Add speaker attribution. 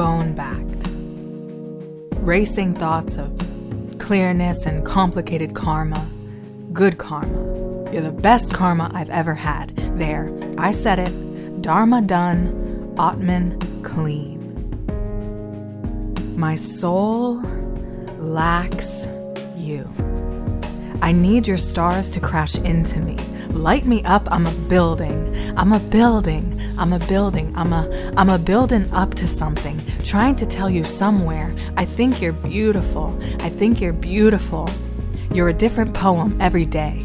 Speaker 1: bone backed. Racing thoughts of clearness and complicated karma. Good karma. You're the best karma I've ever had. There, I said it. Dharma done, Atman clean. My soul lacks you. I need your stars to crash into me. Light me up, I'm a building. I'm a building. I'm a building. I'm a I'm a building up to something, trying to tell you somewhere. I think you're beautiful. I think you're beautiful. You're a different poem every day.